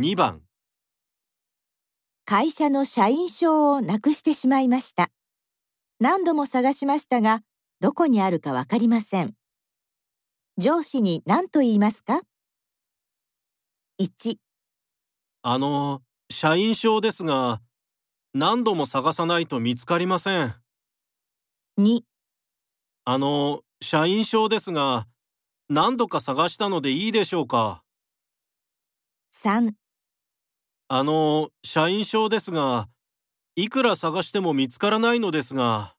2番会社の社員証をなくしてしまいました。何度も探しましたが、どこにあるかわかりません。上司に何と言いますか ?1、あの社員証ですが何度も探さないと見つかりません2、あの社員証ですが何度か探したのでいいでしょうか？3あの社員証ですがいくら探しても見つからないのですが。